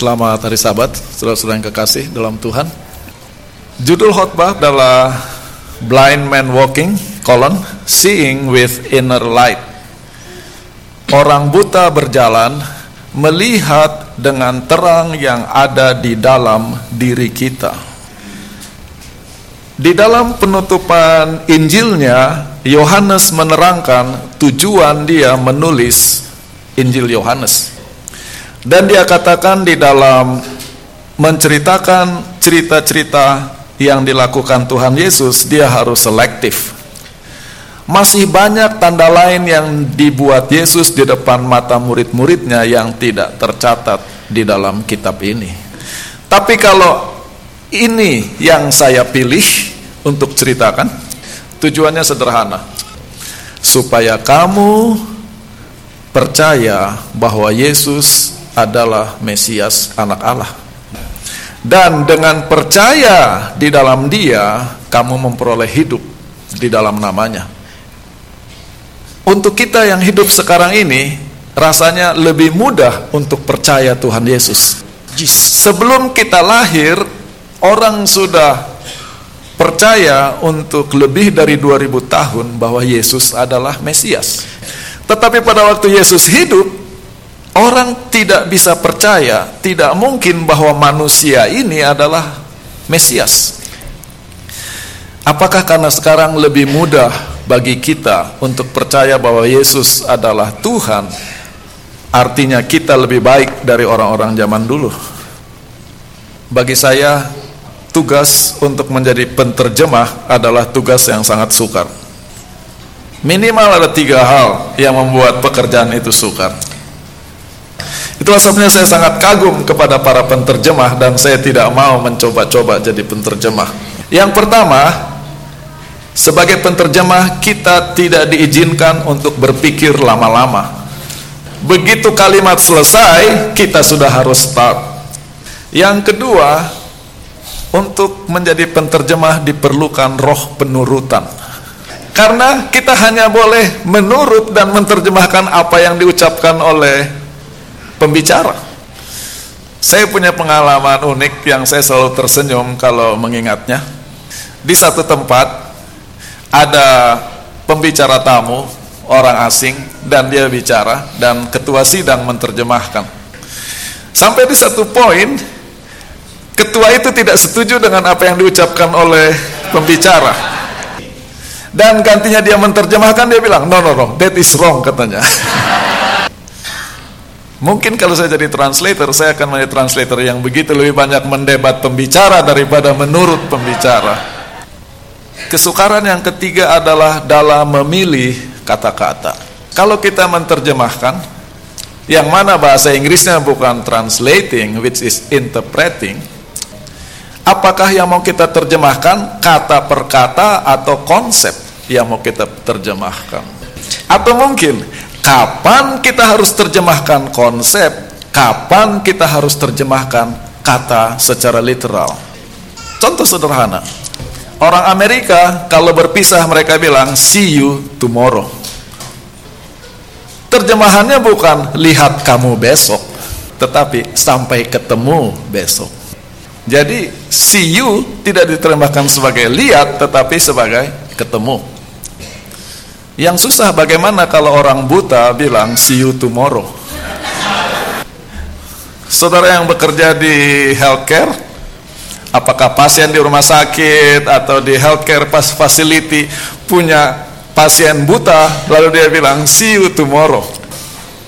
Selamat hari Sabat, saudara-saudara yang kekasih dalam Tuhan. Judul khotbah adalah Blind Man Walking, colon, Seeing with Inner Light. Orang buta berjalan, melihat dengan terang yang ada di dalam diri kita. Di dalam penutupan Injilnya, Yohanes menerangkan tujuan dia menulis Injil Yohanes. Dan dia katakan di dalam menceritakan cerita-cerita yang dilakukan Tuhan Yesus, dia harus selektif. Masih banyak tanda lain yang dibuat Yesus di depan mata murid-muridnya yang tidak tercatat di dalam kitab ini. Tapi kalau ini yang saya pilih untuk ceritakan, tujuannya sederhana. Supaya kamu percaya bahwa Yesus adalah Mesias anak Allah. Dan dengan percaya di dalam dia, kamu memperoleh hidup di dalam namanya. Untuk kita yang hidup sekarang ini, rasanya lebih mudah untuk percaya Tuhan Yesus. Sebelum kita lahir, orang sudah percaya untuk lebih dari 2000 tahun bahwa Yesus adalah Mesias. Tetapi pada waktu Yesus hidup, Orang tidak bisa percaya, tidak mungkin bahwa manusia ini adalah Mesias. Apakah karena sekarang lebih mudah bagi kita untuk percaya bahwa Yesus adalah Tuhan, artinya kita lebih baik dari orang-orang zaman dulu? Bagi saya, tugas untuk menjadi penterjemah adalah tugas yang sangat sukar. Minimal ada tiga hal yang membuat pekerjaan itu sukar. Itulah sebabnya saya sangat kagum kepada para penterjemah dan saya tidak mau mencoba-coba jadi penterjemah. Yang pertama, sebagai penterjemah kita tidak diizinkan untuk berpikir lama-lama. Begitu kalimat selesai, kita sudah harus start. Yang kedua, untuk menjadi penterjemah diperlukan roh penurutan. Karena kita hanya boleh menurut dan menerjemahkan apa yang diucapkan oleh pembicara. Saya punya pengalaman unik yang saya selalu tersenyum kalau mengingatnya. Di satu tempat ada pembicara tamu, orang asing dan dia bicara dan ketua sidang menerjemahkan. Sampai di satu poin ketua itu tidak setuju dengan apa yang diucapkan oleh pembicara. Dan gantinya dia menerjemahkan dia bilang, "No no no, that is wrong," katanya. Mungkin kalau saya jadi translator, saya akan menjadi translator yang begitu lebih banyak mendebat pembicara daripada menurut pembicara. Kesukaran yang ketiga adalah dalam memilih kata-kata. Kalau kita menerjemahkan, yang mana bahasa Inggrisnya bukan translating, which is interpreting, apakah yang mau kita terjemahkan kata per kata atau konsep yang mau kita terjemahkan? Atau mungkin kapan kita harus terjemahkan konsep, kapan kita harus terjemahkan kata secara literal. Contoh sederhana. Orang Amerika kalau berpisah mereka bilang see you tomorrow. Terjemahannya bukan lihat kamu besok, tetapi sampai ketemu besok. Jadi see you tidak diterjemahkan sebagai lihat tetapi sebagai ketemu. Yang susah bagaimana kalau orang buta bilang see you tomorrow. Saudara yang bekerja di healthcare, apakah pasien di rumah sakit atau di healthcare facility punya pasien buta, lalu dia bilang see you tomorrow.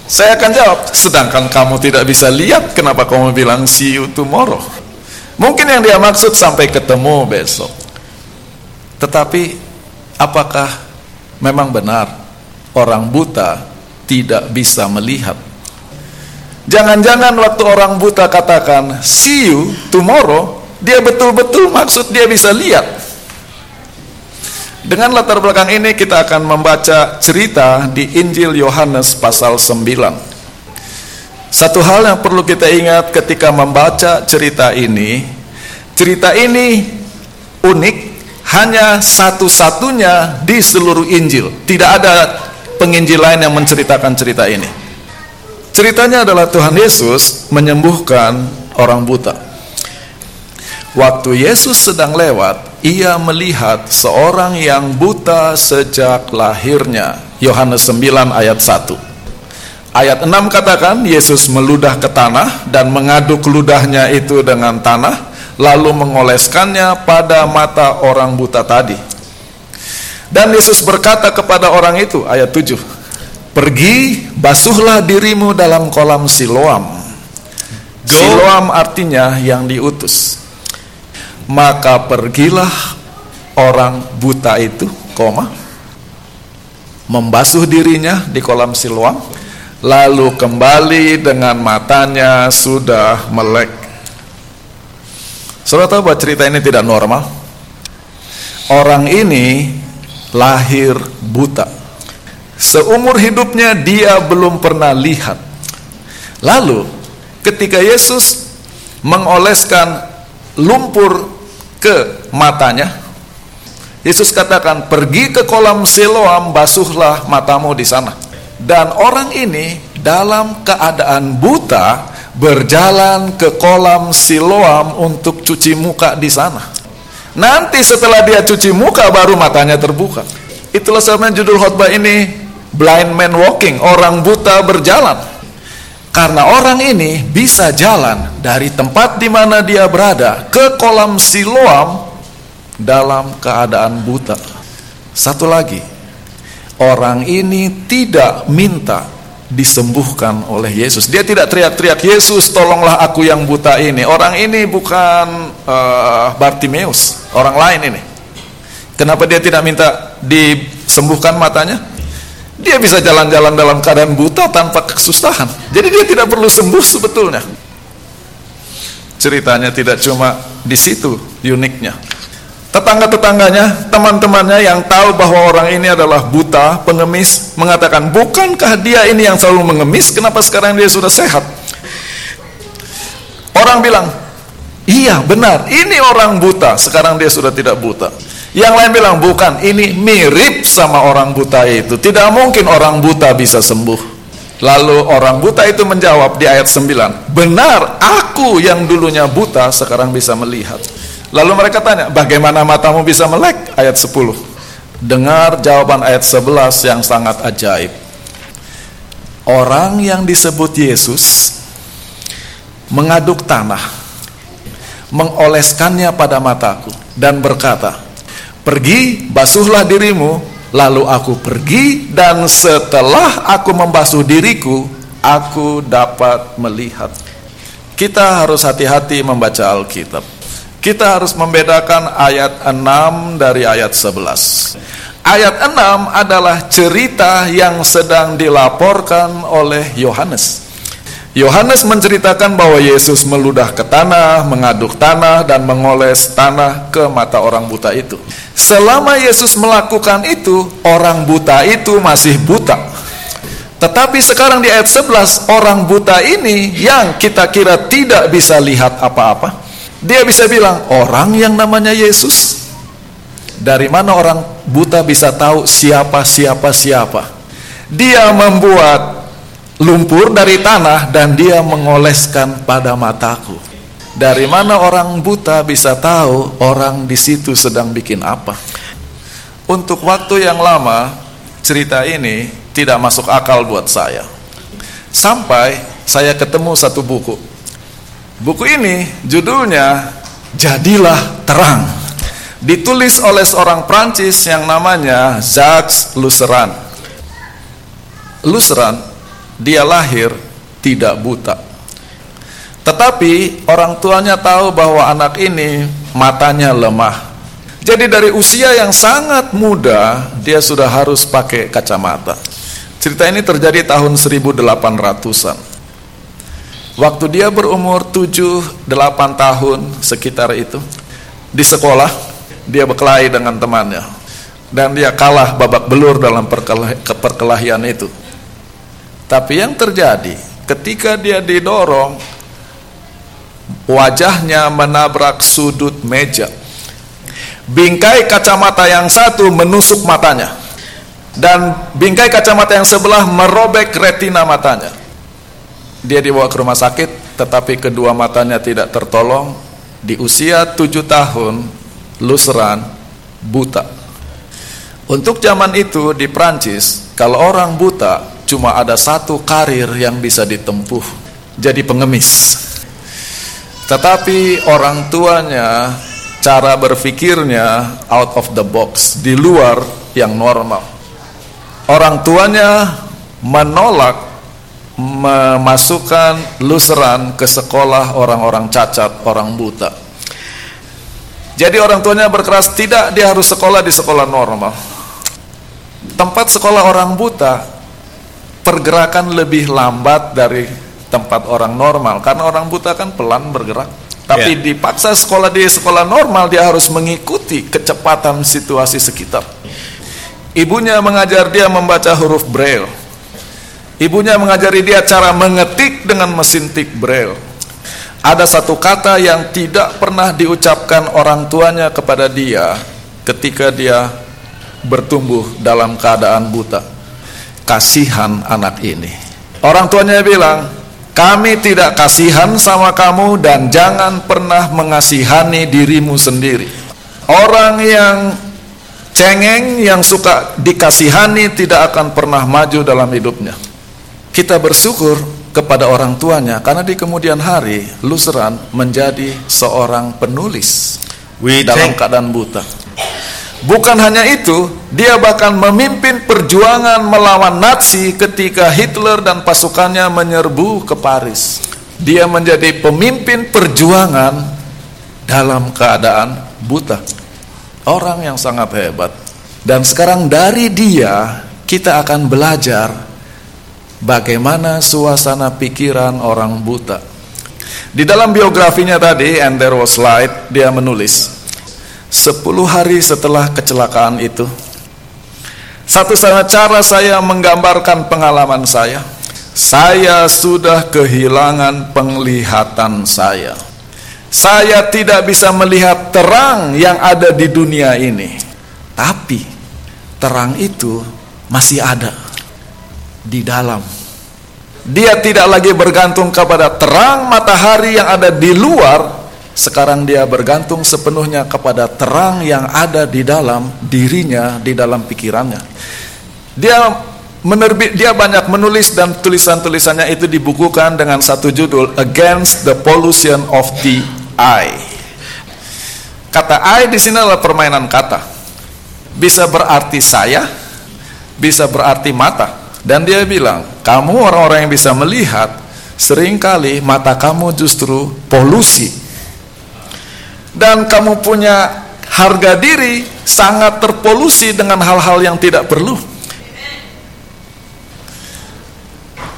Saya akan jawab, sedangkan kamu tidak bisa lihat, kenapa kamu bilang see you tomorrow? Mungkin yang dia maksud sampai ketemu besok. Tetapi apakah Memang benar, orang buta tidak bisa melihat. Jangan-jangan waktu orang buta katakan see you tomorrow, dia betul-betul maksud dia bisa lihat. Dengan latar belakang ini kita akan membaca cerita di Injil Yohanes pasal 9. Satu hal yang perlu kita ingat ketika membaca cerita ini, cerita ini unik hanya satu-satunya di seluruh Injil. Tidak ada penginjil lain yang menceritakan cerita ini. Ceritanya adalah Tuhan Yesus menyembuhkan orang buta. Waktu Yesus sedang lewat, ia melihat seorang yang buta sejak lahirnya. Yohanes 9 ayat 1. Ayat 6 katakan Yesus meludah ke tanah dan mengaduk ludahnya itu dengan tanah lalu mengoleskannya pada mata orang buta tadi. Dan Yesus berkata kepada orang itu ayat 7. Pergi basuhlah dirimu dalam kolam Siloam. Siloam artinya yang diutus maka pergilah orang buta itu, koma, membasuh dirinya di kolam Siloam, lalu kembali dengan matanya sudah melek. Saudara tahu bahwa cerita ini tidak normal? Orang ini lahir buta. Seumur hidupnya dia belum pernah lihat. Lalu ketika Yesus mengoleskan lumpur ke matanya. Yesus katakan, pergi ke kolam Siloam, basuhlah matamu di sana. Dan orang ini dalam keadaan buta berjalan ke kolam Siloam untuk cuci muka di sana. Nanti setelah dia cuci muka baru matanya terbuka. Itulah sebabnya judul khotbah ini Blind Man Walking, orang buta berjalan. Karena orang ini bisa jalan dari tempat di mana dia berada ke kolam Siloam dalam keadaan buta. Satu lagi, orang ini tidak minta disembuhkan oleh Yesus. Dia tidak teriak-teriak, "Yesus, tolonglah aku yang buta ini." Orang ini bukan uh, Bartimeus, orang lain ini. Kenapa dia tidak minta disembuhkan matanya? Dia bisa jalan-jalan dalam keadaan buta tanpa kesusahan. Jadi dia tidak perlu sembuh sebetulnya. Ceritanya tidak cuma di situ uniknya. Tetangga-tetangganya, teman-temannya yang tahu bahwa orang ini adalah buta, pengemis, mengatakan, bukankah dia ini yang selalu mengemis, kenapa sekarang dia sudah sehat? Orang bilang, iya benar, ini orang buta, sekarang dia sudah tidak buta. Yang lain bilang bukan, ini mirip sama orang buta itu. Tidak mungkin orang buta bisa sembuh. Lalu orang buta itu menjawab di ayat 9, benar aku yang dulunya buta sekarang bisa melihat. Lalu mereka tanya, bagaimana matamu bisa melek? Ayat 10. Dengar jawaban ayat 11 yang sangat ajaib. Orang yang disebut Yesus mengaduk tanah, mengoleskannya pada mataku dan berkata, Pergi, basuhlah dirimu, lalu aku pergi dan setelah aku membasuh diriku, aku dapat melihat. Kita harus hati-hati membaca Alkitab. Kita harus membedakan ayat 6 dari ayat 11. Ayat 6 adalah cerita yang sedang dilaporkan oleh Yohanes. Yohanes menceritakan bahwa Yesus meludah ke tanah, mengaduk tanah, dan mengoles tanah ke mata orang buta itu. Selama Yesus melakukan itu, orang buta itu masih buta. Tetapi sekarang di ayat 11, orang buta ini yang kita kira tidak bisa lihat apa-apa, dia bisa bilang, orang yang namanya Yesus. Dari mana orang buta bisa tahu siapa, siapa, siapa? Dia membuat lumpur dari tanah dan dia mengoleskan pada mataku. Dari mana orang buta bisa tahu orang di situ sedang bikin apa? Untuk waktu yang lama, cerita ini tidak masuk akal buat saya. Sampai saya ketemu satu buku. Buku ini judulnya Jadilah Terang. Ditulis oleh seorang Prancis yang namanya Jacques Luceran. Luceran dia lahir tidak buta. Tetapi orang tuanya tahu bahwa anak ini matanya lemah. Jadi dari usia yang sangat muda dia sudah harus pakai kacamata. Cerita ini terjadi tahun 1800-an. Waktu dia berumur 7-8 tahun sekitar itu di sekolah dia berkelahi dengan temannya dan dia kalah babak belur dalam perkelahian itu. Tapi yang terjadi ketika dia didorong wajahnya menabrak sudut meja. Bingkai kacamata yang satu menusuk matanya dan bingkai kacamata yang sebelah merobek retina matanya. Dia dibawa ke rumah sakit, tetapi kedua matanya tidak tertolong. Di usia tujuh tahun, luseran, buta. Untuk zaman itu di Prancis, kalau orang buta, cuma ada satu karir yang bisa ditempuh, jadi pengemis. Tetapi orang tuanya, cara berpikirnya out of the box, di luar yang normal. Orang tuanya menolak memasukkan luseran ke sekolah orang-orang cacat, orang buta. Jadi orang tuanya berkeras tidak dia harus sekolah di sekolah normal. Tempat sekolah orang buta pergerakan lebih lambat dari tempat orang normal karena orang buta kan pelan bergerak. Tapi yeah. dipaksa sekolah di sekolah normal dia harus mengikuti kecepatan situasi sekitar. Ibunya mengajar dia membaca huruf braille Ibunya mengajari dia cara mengetik dengan mesin tik braille. Ada satu kata yang tidak pernah diucapkan orang tuanya kepada dia ketika dia bertumbuh dalam keadaan buta. Kasihan anak ini. Orang tuanya bilang, kami tidak kasihan sama kamu dan jangan pernah mengasihani dirimu sendiri. Orang yang cengeng, yang suka dikasihani tidak akan pernah maju dalam hidupnya kita bersyukur kepada orang tuanya karena di kemudian hari Luseran menjadi seorang penulis We dalam keadaan buta. Bukan hanya itu, dia bahkan memimpin perjuangan melawan Nazi ketika Hitler dan pasukannya menyerbu ke Paris. Dia menjadi pemimpin perjuangan dalam keadaan buta. Orang yang sangat hebat. Dan sekarang dari dia kita akan belajar bagaimana suasana pikiran orang buta. Di dalam biografinya tadi, and there was light, dia menulis, 10 hari setelah kecelakaan itu, satu-satunya cara saya menggambarkan pengalaman saya, saya sudah kehilangan penglihatan saya. Saya tidak bisa melihat terang yang ada di dunia ini. Tapi terang itu masih ada di dalam. Dia tidak lagi bergantung kepada terang matahari yang ada di luar, sekarang dia bergantung sepenuhnya kepada terang yang ada di dalam dirinya, di dalam pikirannya. Dia menerbit dia banyak menulis dan tulisan-tulisannya itu dibukukan dengan satu judul Against the Pollution of the Eye. Kata eye di sini adalah permainan kata. Bisa berarti saya, bisa berarti mata. Dan dia bilang, kamu orang-orang yang bisa melihat, sering kali mata kamu justru polusi. Dan kamu punya harga diri sangat terpolusi dengan hal-hal yang tidak perlu.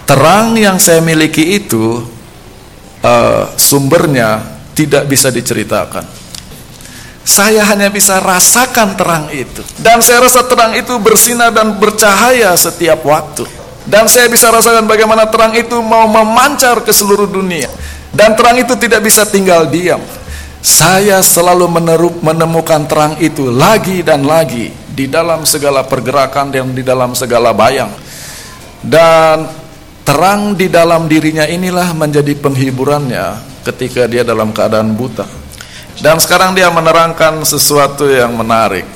Terang yang saya miliki itu uh, sumbernya tidak bisa diceritakan. Saya hanya bisa rasakan terang itu. Dan saya rasa terang itu bersinar dan bercahaya setiap waktu. Dan saya bisa rasakan bagaimana terang itu mau memancar ke seluruh dunia. Dan terang itu tidak bisa tinggal diam. Saya selalu menerup, menemukan terang itu lagi dan lagi di dalam segala pergerakan dan di dalam segala bayang. Dan terang di dalam dirinya inilah menjadi penghiburannya ketika dia dalam keadaan buta. Dan sekarang dia menerangkan sesuatu yang menarik.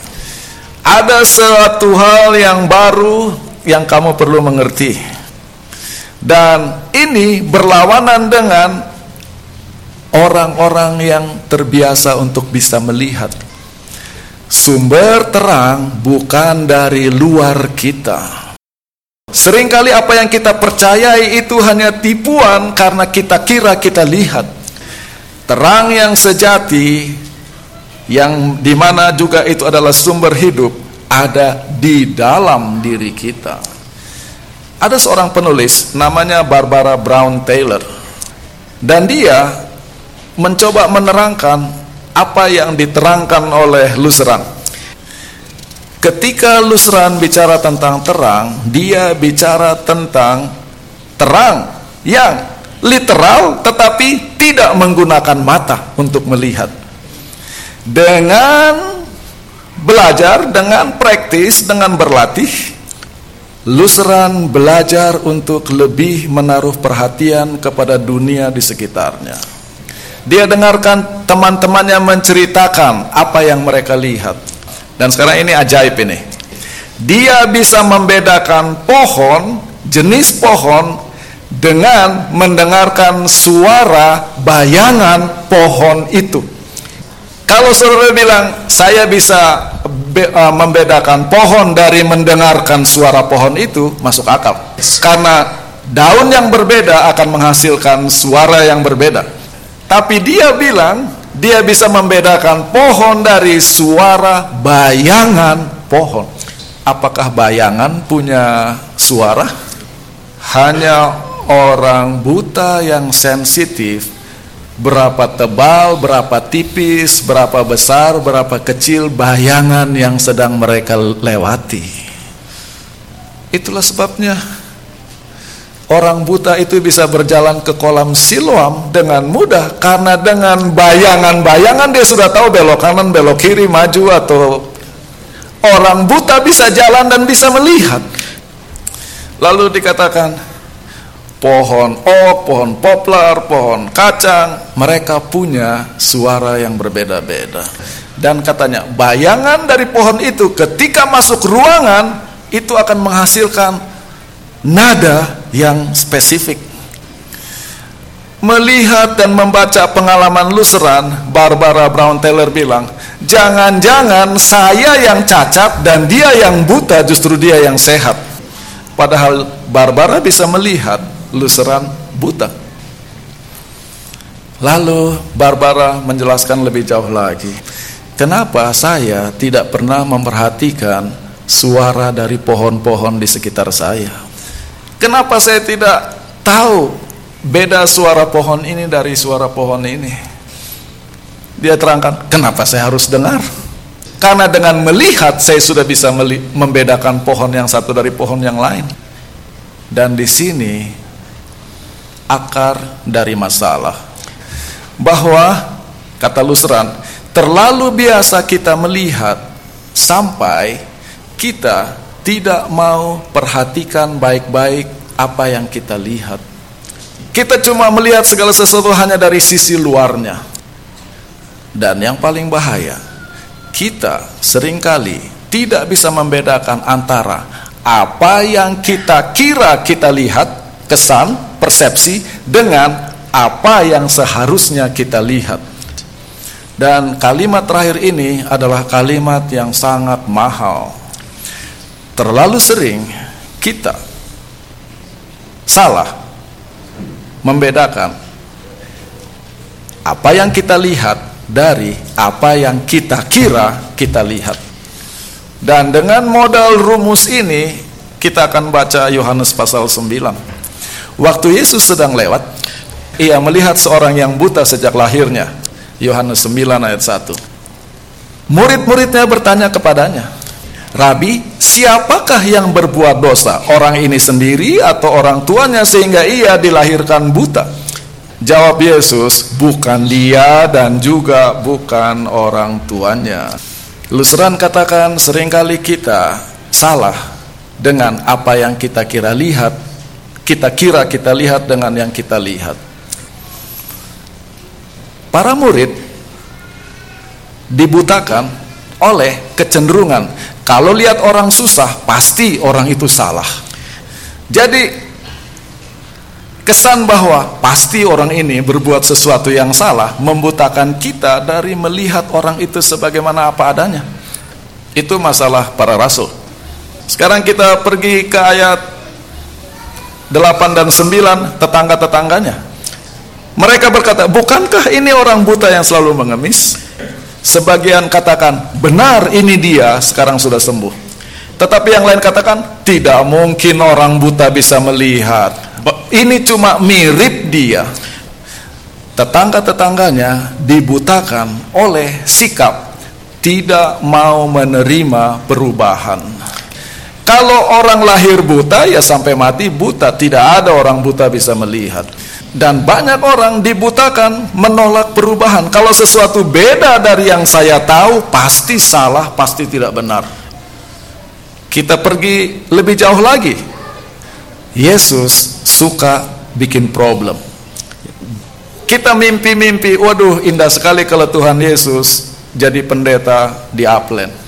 Ada suatu hal yang baru yang kamu perlu mengerti. Dan ini berlawanan dengan orang-orang yang terbiasa untuk bisa melihat. Sumber terang bukan dari luar kita. Seringkali apa yang kita percayai itu hanya tipuan karena kita kira kita lihat. Terang yang sejati yang di mana juga itu adalah sumber hidup ada di dalam diri kita. Ada seorang penulis namanya Barbara Brown Taylor dan dia mencoba menerangkan apa yang diterangkan oleh Luseran. Ketika Luseran bicara tentang terang, dia bicara tentang terang yang literal tetapi tidak menggunakan mata untuk melihat. Dengan belajar, dengan praktis, dengan berlatih, Luseran belajar untuk lebih menaruh perhatian kepada dunia di sekitarnya. Dia dengarkan teman-temannya menceritakan apa yang mereka lihat. Dan sekarang ini ajaib ini. Dia bisa membedakan pohon, jenis pohon dengan mendengarkan suara bayangan pohon itu. Kalau saudara bilang, saya bisa uh, membedakan pohon dari mendengarkan suara pohon itu masuk akal. Karena daun yang berbeda akan menghasilkan suara yang berbeda. Tapi dia bilang dia bisa membedakan pohon dari suara bayangan pohon. Apakah bayangan punya suara? Hanya orang buta yang sensitif berapa tebal, berapa tipis, berapa besar, berapa kecil bayangan yang sedang mereka lewati. Itulah sebabnya orang buta itu bisa berjalan ke kolam siloam dengan mudah karena dengan bayangan-bayangan dia sudah tahu belok kanan, belok kiri, maju atau orang buta bisa jalan dan bisa melihat. Lalu dikatakan, pohon ok, pohon poplar, pohon kacang, mereka punya suara yang berbeda-beda. Dan katanya, bayangan dari pohon itu ketika masuk ruangan itu akan menghasilkan nada yang spesifik. Melihat dan membaca pengalaman Luseran, Barbara Brown Taylor bilang, jangan-jangan saya yang cacat dan dia yang buta, justru dia yang sehat. Padahal Barbara bisa melihat Luseran buta. Lalu Barbara menjelaskan lebih jauh lagi. Kenapa saya tidak pernah memperhatikan suara dari pohon-pohon di sekitar saya? Kenapa saya tidak tahu beda suara pohon ini dari suara pohon ini? Dia terangkan, kenapa saya harus dengar? Karena dengan melihat saya sudah bisa membedakan pohon yang satu dari pohon yang lain. Dan di sini akar dari masalah. Bahwa kata Lusran, terlalu biasa kita melihat sampai kita tidak mau perhatikan baik-baik apa yang kita lihat. Kita cuma melihat segala sesuatu hanya dari sisi luarnya. Dan yang paling bahaya, kita sering kali tidak bisa membedakan antara apa yang kita kira kita lihat, kesan, persepsi dengan apa yang seharusnya kita lihat. Dan kalimat terakhir ini adalah kalimat yang sangat mahal. Terlalu sering kita salah membedakan apa yang kita lihat dari apa yang kita kira kita lihat. Dan dengan modal rumus ini kita akan baca Yohanes pasal 9. Waktu Yesus sedang lewat, ia melihat seorang yang buta sejak lahirnya. Yohanes 9 ayat 1. Murid-muridnya bertanya kepadanya, Rabi, siapakah yang berbuat dosa? Orang ini sendiri atau orang tuanya sehingga ia dilahirkan buta? Jawab Yesus, bukan dia dan juga bukan orang tuanya. Lusran katakan sering kali kita salah dengan apa yang kita kira lihat kita kira kita lihat dengan yang kita lihat. Para murid dibutakan oleh kecenderungan kalau lihat orang susah pasti orang itu salah. Jadi kesan bahwa pasti orang ini berbuat sesuatu yang salah membutakan kita dari melihat orang itu sebagaimana apa adanya. Itu masalah para rasul. Sekarang kita pergi ke ayat 8 dan 9 tetangga-tetangganya. Mereka berkata, bukankah ini orang buta yang selalu mengemis? Sebagian katakan, benar ini dia, sekarang sudah sembuh. Tetapi yang lain katakan, tidak mungkin orang buta bisa melihat. Ini cuma mirip dia. Tetangga-tetangganya dibutakan oleh sikap tidak mau menerima perubahan. Kalau orang lahir buta ya sampai mati buta, tidak ada orang buta bisa melihat. Dan banyak orang dibutakan menolak perubahan. Kalau sesuatu beda dari yang saya tahu pasti salah, pasti tidak benar. Kita pergi lebih jauh lagi. Yesus suka bikin problem. Kita mimpi-mimpi, waduh indah sekali kalau Tuhan Yesus jadi pendeta di Upland.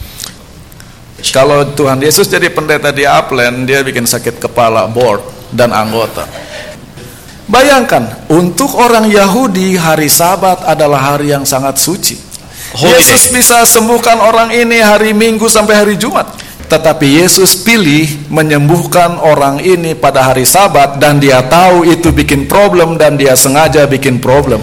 Kalau Tuhan Yesus jadi pendeta di Upland, dia bikin sakit kepala board dan anggota. Bayangkan, untuk orang Yahudi hari Sabat adalah hari yang sangat suci. Yesus bisa sembuhkan orang ini hari Minggu sampai hari Jumat. Tetapi Yesus pilih menyembuhkan orang ini pada hari Sabat dan dia tahu itu bikin problem dan dia sengaja bikin problem.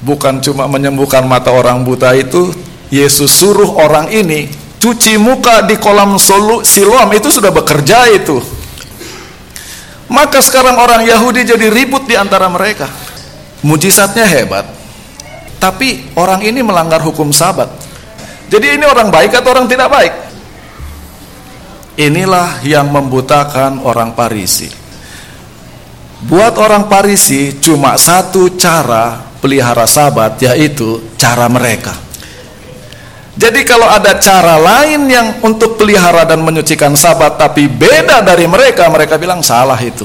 Bukan cuma menyembuhkan mata orang buta itu, Yesus suruh orang ini cuci muka di kolam Siloam itu sudah bekerja itu. Maka sekarang orang Yahudi jadi ribut di antara mereka. Mujizatnya hebat. Tapi orang ini melanggar hukum sabat. Jadi ini orang baik atau orang tidak baik? Inilah yang membutakan orang Parisi. Buat orang Parisi cuma satu cara pelihara sabat yaitu cara mereka. Jadi kalau ada cara lain yang untuk pelihara dan menyucikan sabat tapi beda dari mereka, mereka bilang salah itu.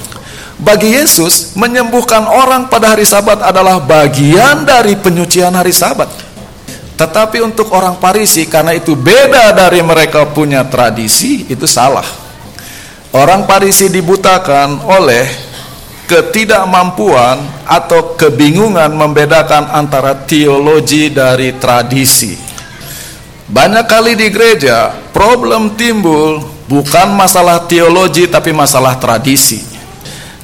Bagi Yesus, menyembuhkan orang pada hari sabat adalah bagian dari penyucian hari sabat. Tetapi untuk orang Parisi karena itu beda dari mereka punya tradisi itu salah. Orang Parisi dibutakan oleh ketidakmampuan atau kebingungan membedakan antara teologi dari tradisi. Banyak kali di gereja problem timbul bukan masalah teologi tapi masalah tradisi.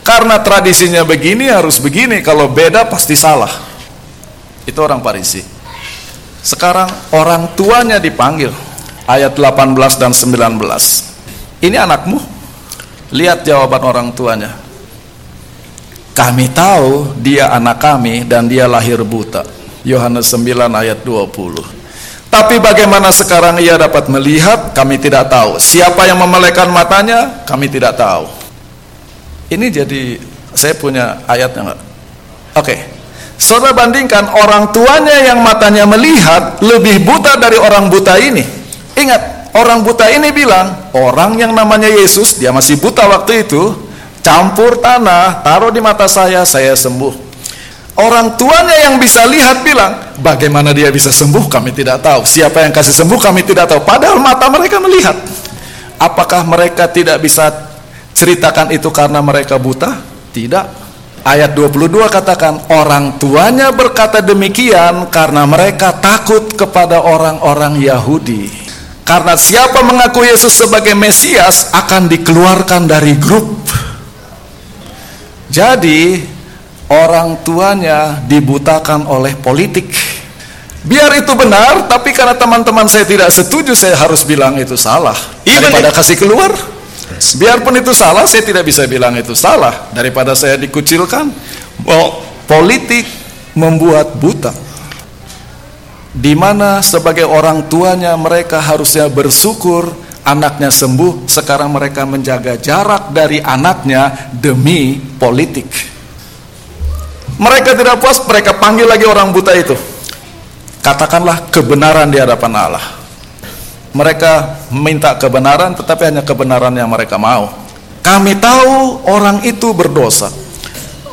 Karena tradisinya begini harus begini, kalau beda pasti salah. Itu orang Parisi. Sekarang orang tuanya dipanggil. Ayat 18 dan 19. Ini anakmu? Lihat jawaban orang tuanya. Kami tahu dia anak kami dan dia lahir buta. Yohanes 9 ayat 20. Tapi bagaimana sekarang ia dapat melihat, kami tidak tahu. Siapa yang memelekan matanya, kami tidak tahu. Ini jadi saya punya ayatnya enggak? Oke. Okay. Saudara bandingkan orang tuanya yang matanya melihat lebih buta dari orang buta ini. Ingat, orang buta ini bilang, orang yang namanya Yesus, dia masih buta waktu itu, campur tanah, taruh di mata saya, saya sembuh. Orang tuanya yang bisa lihat bilang, bagaimana dia bisa sembuh kami tidak tahu. Siapa yang kasih sembuh kami tidak tahu. Padahal mata mereka melihat. Apakah mereka tidak bisa ceritakan itu karena mereka buta? Tidak. Ayat 22 katakan orang tuanya berkata demikian karena mereka takut kepada orang-orang Yahudi. Karena siapa mengaku Yesus sebagai Mesias akan dikeluarkan dari grup. Jadi orang tuanya dibutakan oleh politik. Biar itu benar, tapi karena teman-teman saya tidak setuju, saya harus bilang itu salah. Daripada kasih keluar, Biarpun itu salah, saya tidak bisa bilang itu salah. Daripada saya dikucilkan, oh, politik membuat buta. Di mana sebagai orang tuanya mereka harusnya bersyukur anaknya sembuh, sekarang mereka menjaga jarak dari anaknya demi politik. Mereka tidak puas, mereka panggil lagi orang buta itu. Katakanlah kebenaran di hadapan Allah. Mereka minta kebenaran tetapi hanya kebenaran yang mereka mau. Kami tahu orang itu berdosa.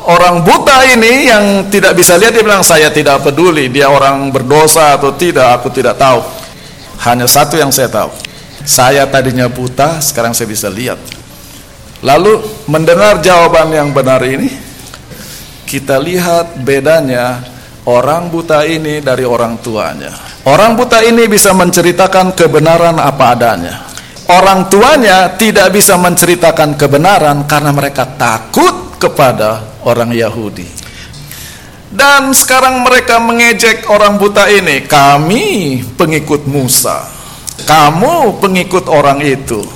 Orang buta ini yang tidak bisa lihat dia bilang saya tidak peduli dia orang berdosa atau tidak aku tidak tahu. Hanya satu yang saya tahu. Saya tadinya buta sekarang saya bisa lihat. Lalu mendengar jawaban yang benar ini kita lihat bedanya orang buta ini dari orang tuanya Orang buta ini bisa menceritakan kebenaran apa adanya. Orang tuanya tidak bisa menceritakan kebenaran karena mereka takut kepada orang Yahudi. Dan sekarang mereka mengejek orang buta ini, kami pengikut Musa. Kamu pengikut orang itu.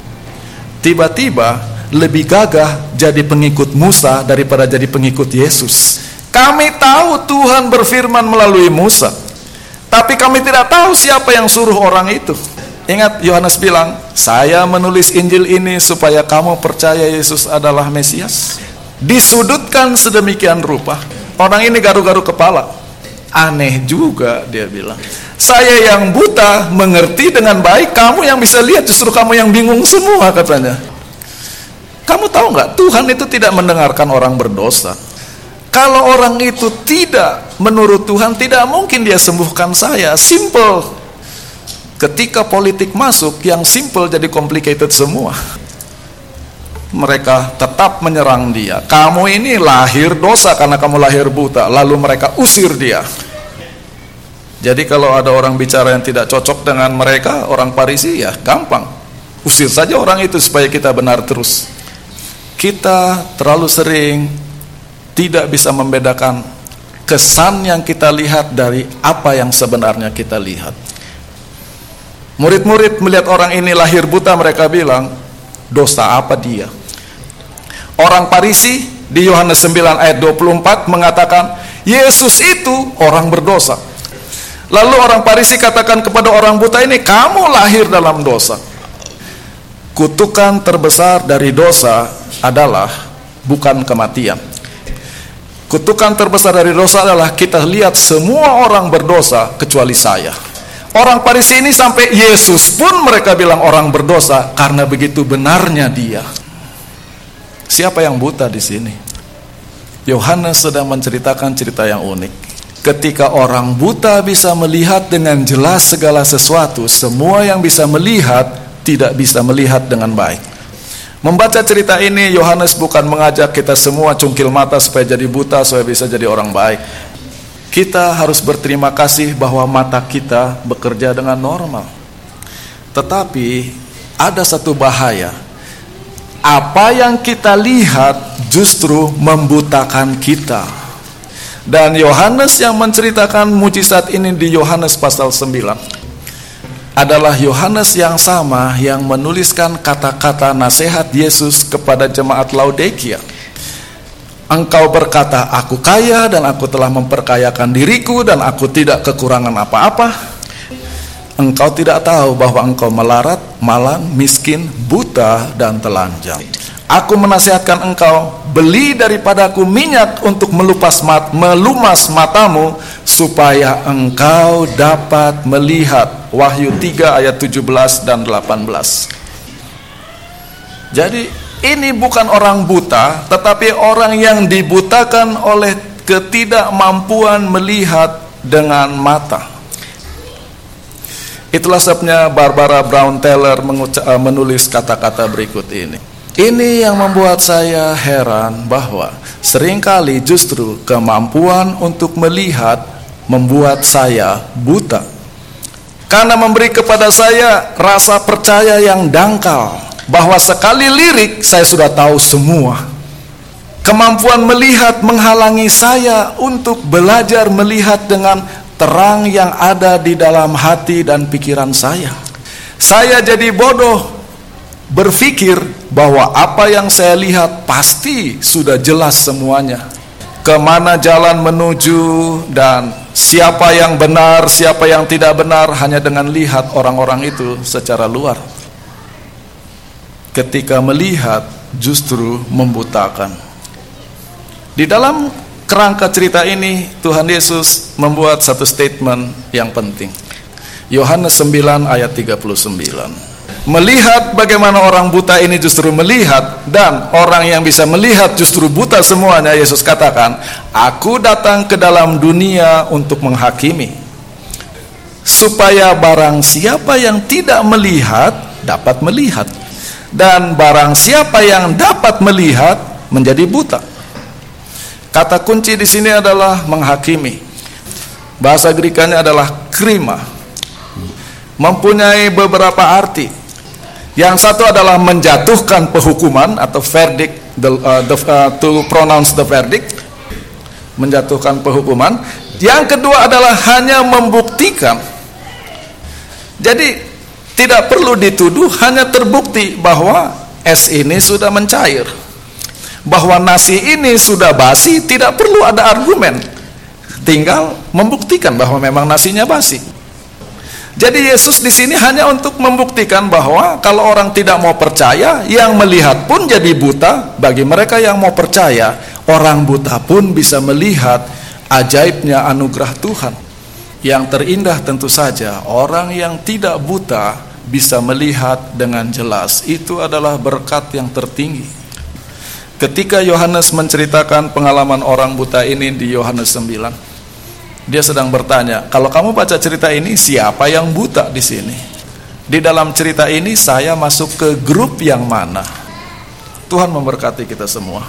Tiba-tiba lebih gagah jadi pengikut Musa daripada jadi pengikut Yesus. Kami tahu Tuhan berfirman melalui Musa. Tapi kami tidak tahu siapa yang suruh orang itu. Ingat Yohanes bilang, saya menulis Injil ini supaya kamu percaya Yesus adalah Mesias. Disudutkan sedemikian rupa. Orang ini garu-garu kepala. Aneh juga dia bilang. Saya yang buta mengerti dengan baik, kamu yang bisa lihat justru kamu yang bingung semua katanya. Kamu tahu nggak Tuhan itu tidak mendengarkan orang berdosa. Kalau orang itu tidak menurut Tuhan tidak mungkin dia sembuhkan saya. Simple. Ketika politik masuk yang simple jadi complicated semua. Mereka tetap menyerang dia. Kamu ini lahir dosa karena kamu lahir buta. Lalu mereka usir dia. Jadi kalau ada orang bicara yang tidak cocok dengan mereka, orang Parisi ya gampang. Usir saja orang itu supaya kita benar terus. Kita terlalu sering tidak bisa membedakan kesan yang kita lihat dari apa yang sebenarnya kita lihat. Murid-murid melihat orang ini lahir buta mereka bilang, dosa apa dia? Orang Parisi di Yohanes 9 ayat 24 mengatakan, Yesus itu orang berdosa. Lalu orang Parisi katakan kepada orang buta ini, kamu lahir dalam dosa. Kutukan terbesar dari dosa adalah bukan kematian. Kutukan terbesar dari dosa adalah kita lihat semua orang berdosa kecuali saya. Orang Parisi ini sampai Yesus pun mereka bilang orang berdosa karena begitu benarnya dia. Siapa yang buta di sini? Yohanes sedang menceritakan cerita yang unik. Ketika orang buta bisa melihat dengan jelas segala sesuatu, semua yang bisa melihat tidak bisa melihat dengan baik. Membaca cerita ini Yohanes bukan mengajak kita semua cungkil mata supaya jadi buta supaya bisa jadi orang baik. Kita harus berterima kasih bahwa mata kita bekerja dengan normal. Tetapi ada satu bahaya. Apa yang kita lihat justru membutakan kita. Dan Yohanes yang menceritakan mujizat ini di Yohanes pasal 9 adalah Yohanes yang sama yang menuliskan kata-kata nasihat Yesus kepada jemaat Laodikia. Engkau berkata, aku kaya dan aku telah memperkayakan diriku dan aku tidak kekurangan apa-apa. Engkau tidak tahu bahwa engkau melarat, malang, miskin, buta, dan telanjang. Aku menasihatkan engkau, beli daripadaku minyak untuk melupas mat, melumas matamu, supaya engkau dapat melihat. Wahyu 3 ayat 17 dan 18. Jadi ini bukan orang buta, tetapi orang yang dibutakan oleh ketidakmampuan melihat dengan mata. Itulah sebabnya Barbara Brown Taylor menulis kata-kata berikut ini. Ini yang membuat saya heran bahwa sering kali justru kemampuan untuk melihat membuat saya buta. Karena memberi kepada saya rasa percaya yang dangkal bahwa sekali lirik saya sudah tahu semua. Kemampuan melihat menghalangi saya untuk belajar melihat dengan terang yang ada di dalam hati dan pikiran saya. Saya jadi bodoh berpikir bahwa apa yang saya lihat pasti sudah jelas semuanya. Ke mana jalan menuju dan siapa yang benar, siapa yang tidak benar hanya dengan lihat orang-orang itu secara luar. Ketika melihat justru membutakan. Di dalam kerangka cerita ini Tuhan Yesus membuat satu statement yang penting. Yohanes 9 ayat 39 melihat bagaimana orang buta ini justru melihat dan orang yang bisa melihat justru buta semuanya Yesus katakan aku datang ke dalam dunia untuk menghakimi supaya barang siapa yang tidak melihat dapat melihat dan barang siapa yang dapat melihat menjadi buta. Kata kunci di sini adalah menghakimi. Bahasa Grekanya adalah krima. Mempunyai beberapa arti yang satu adalah menjatuhkan penghukuman atau verdict the, uh, the, uh, to pronounce the verdict menjatuhkan penghukuman. Yang kedua adalah hanya membuktikan. Jadi tidak perlu dituduh, hanya terbukti bahwa es ini sudah mencair. Bahwa nasi ini sudah basi, tidak perlu ada argumen. Tinggal membuktikan bahwa memang nasinya basi. Jadi Yesus di sini hanya untuk membuktikan bahwa kalau orang tidak mau percaya, yang melihat pun jadi buta. Bagi mereka yang mau percaya, orang buta pun bisa melihat ajaibnya anugerah Tuhan. Yang terindah tentu saja orang yang tidak buta bisa melihat dengan jelas. Itu adalah berkat yang tertinggi. Ketika Yohanes menceritakan pengalaman orang buta ini di Yohanes 9, dia sedang bertanya, "Kalau kamu baca cerita ini, siapa yang buta di sini?" Di dalam cerita ini saya masuk ke grup yang mana? Tuhan memberkati kita semua.